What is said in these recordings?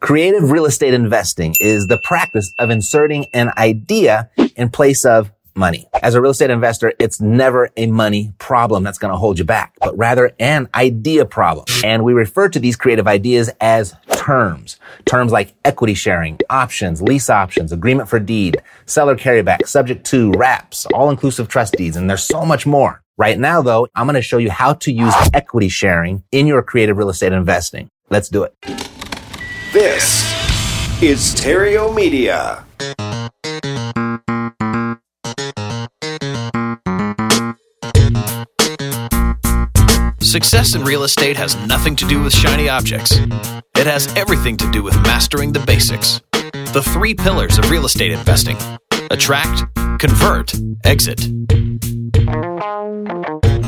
Creative real estate investing is the practice of inserting an idea in place of money. As a real estate investor, it's never a money problem that's going to hold you back, but rather an idea problem. And we refer to these creative ideas as terms. Terms like equity sharing, options, lease options, agreement for deed, seller carryback, subject to, wraps, all-inclusive trust deeds, and there's so much more. Right now, though, I'm going to show you how to use equity sharing in your creative real estate investing. Let's do it. This is Theriault Media. Success in real estate has nothing to do with shiny objects. It has everything to do with mastering the basics. The three pillars of real estate investing attract, convert, exit.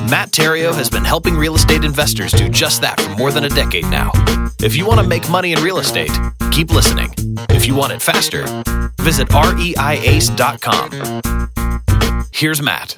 Matt Theriault has been helping real estate investors do just that for more than a decade now. If you want to make money in real estate, keep listening. If you want it faster, visit reiace.com. Here's Matt.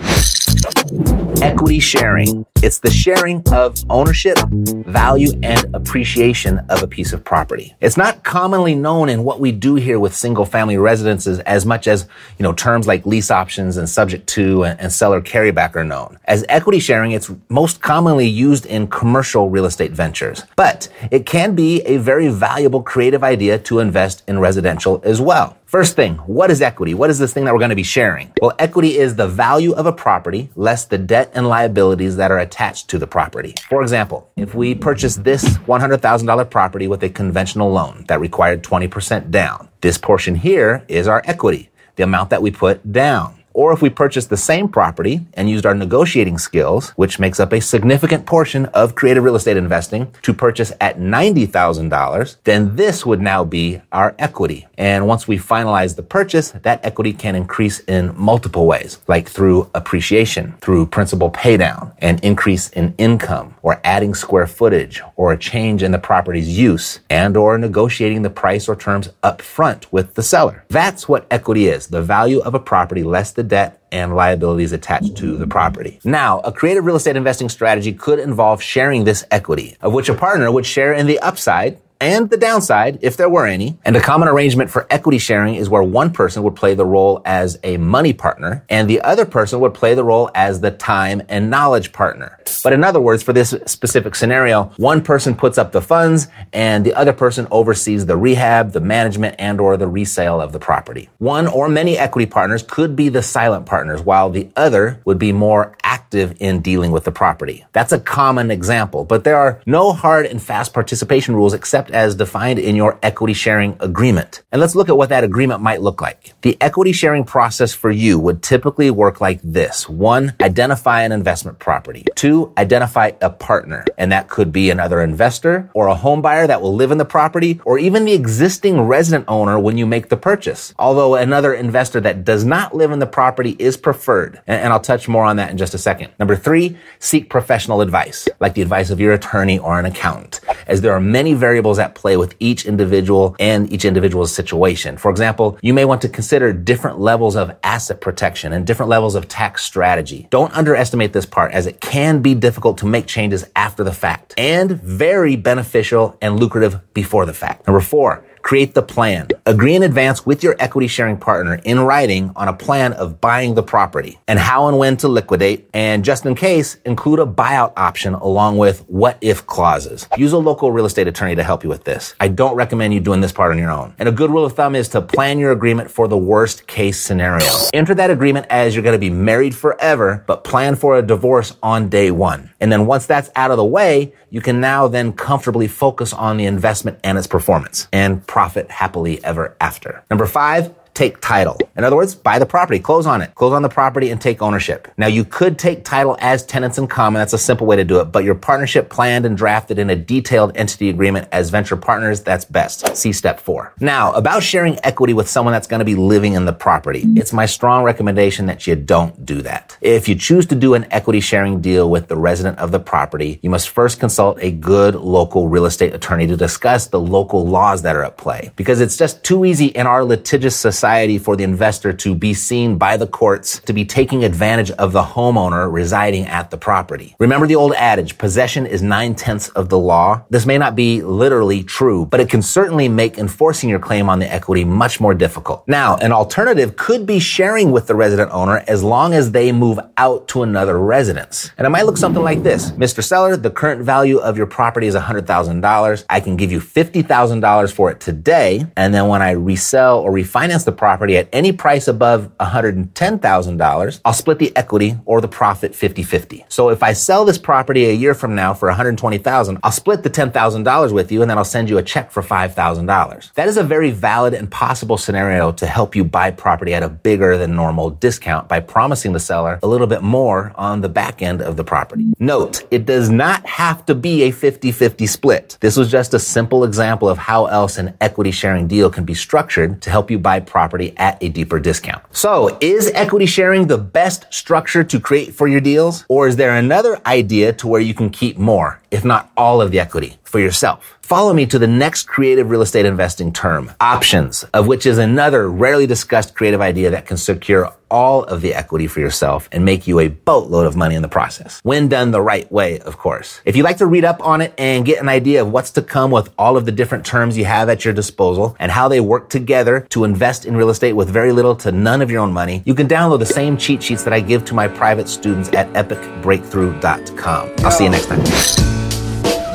Equity sharing. It's the sharing of ownership, value, and appreciation of a piece of property. It's not commonly known in what we do here with single family residences as much as, you know, terms like lease options and subject to and, and seller carryback are known. As equity sharing, it's most commonly used in commercial real estate ventures, but it can be a very valuable creative idea to invest in residential as well. First thing, what is equity? What is this thing that we're going to be sharing? Well, equity is the value of a property less the debt and liabilities that are attached to the property. For example, if we purchase this $100,000 property with a conventional loan that required 20% down, this portion here is our equity, the amount that we put down. Or if we purchased the same property and used our negotiating skills, which makes up a significant portion of creative real estate investing, to purchase at $90,000, then this would now be our equity. And once we finalize the purchase, that equity can increase in multiple ways, like through appreciation, through principal paydown, an increase in income, or adding square footage, or a change in the property's use, and or negotiating the price or terms up front with the seller. That's what equity is, the value of a property less the debt and liabilities attached to the property. Now, a creative real estate investing strategy could involve sharing this equity, of which a partner would share in the upside and the downside, if there were any. And a common arrangement for equity sharing is where one person would play the role as a money partner and the other person would play the role as the time and knowledge partner. But in other words, for this specific scenario, one person puts up the funds and the other person oversees the rehab, the management, and or the resale of the property. One or many equity partners could be the silent partners while the other would be more active in dealing with the property. That's a common example, but there are no hard and fast participation rules except as defined in your equity sharing agreement. And let's look at what that agreement might look like. The equity sharing process for you would typically work like this. One, identify an investment property. Two, identify a partner. And that could be another investor or a home buyer that will live in the property or even the existing resident owner when you make the purchase. Although another investor that does not live in the property is preferred. And I'll touch more on that in just a second. Number three, seek professional advice, like the advice of your attorney or an accountant, as there are many variables at play with each individual and each individual's situation. For example, you may want to consider different levels of asset protection and different levels of tax strategy. Don't underestimate this part as it can be difficult to make changes after the fact and very beneficial and lucrative before the fact. Number four, Create the plan. Agree in advance with your equity sharing partner in writing on a plan of buying the property and how and when to liquidate. And just in case, include a buyout option along with what if clauses. Use a local real estate attorney to help you with this. I don't recommend you doing this part on your own. And a good rule of thumb is to plan your agreement for the worst case scenario. Enter that agreement as you're going to be married forever, but plan for a divorce on day one. And then once that's out of the way, you can now then comfortably focus on the investment and its performance and profit happily ever after. Number five, take title. In other words, buy the property, close on it, close on the property and take ownership. Now you could take title as tenants in common. That's a simple way to do it, but your partnership planned and drafted in a detailed entity agreement as venture partners, that's best. See step four. Now about sharing equity with someone that's going to be living in the property. It's my strong recommendation that you don't do that. If you choose to do an equity sharing deal with the resident of the property, you must first consult a good local real estate attorney to discuss the local laws that are at play because it's just too easy in our litigious society society for the investor to be seen by the courts to be taking advantage of the homeowner residing at the property. Remember the old adage, possession is nine tenths of the law? This may not be literally true, but it can certainly make enforcing your claim on the equity much more difficult. Now, an alternative could be sharing with the resident owner as long as they move out to another residence. And it might look something like this. Mr. Seller, the current value of your property is $100,000. I can give you $50,000 for it today. And then when I resell or refinance the property at any price above $110,000, I'll split the equity or the profit 50-50. So if I sell this property a year from now for 120,000, I'll split the $10,000 with you and then I'll send you a check for $5,000. That is a very valid and possible scenario to help you buy property at a bigger than normal discount by promising the seller a little bit more on the back end of the property. Note, it does not have to be a 50-50 split. This was just a simple example of how else an equity sharing deal can be structured to help you buy property at a deeper discount. So is equity sharing the best structure to create for your deals? Or is there another idea to where you can keep more, if not all of the equity for yourself? Follow me to the next creative real estate investing term, options, of which is another rarely discussed creative idea that can secure all of the equity for yourself and make you a boatload of money in the process. When done the right way, of course. If you'd like to read up on it and get an idea of what's to come with all of the different terms you have at your disposal and how they work together to invest in real estate with very little to none of your own money, you can download the same cheat sheets that I give to my private students at epicbreakthrough.com. I'll see you next time.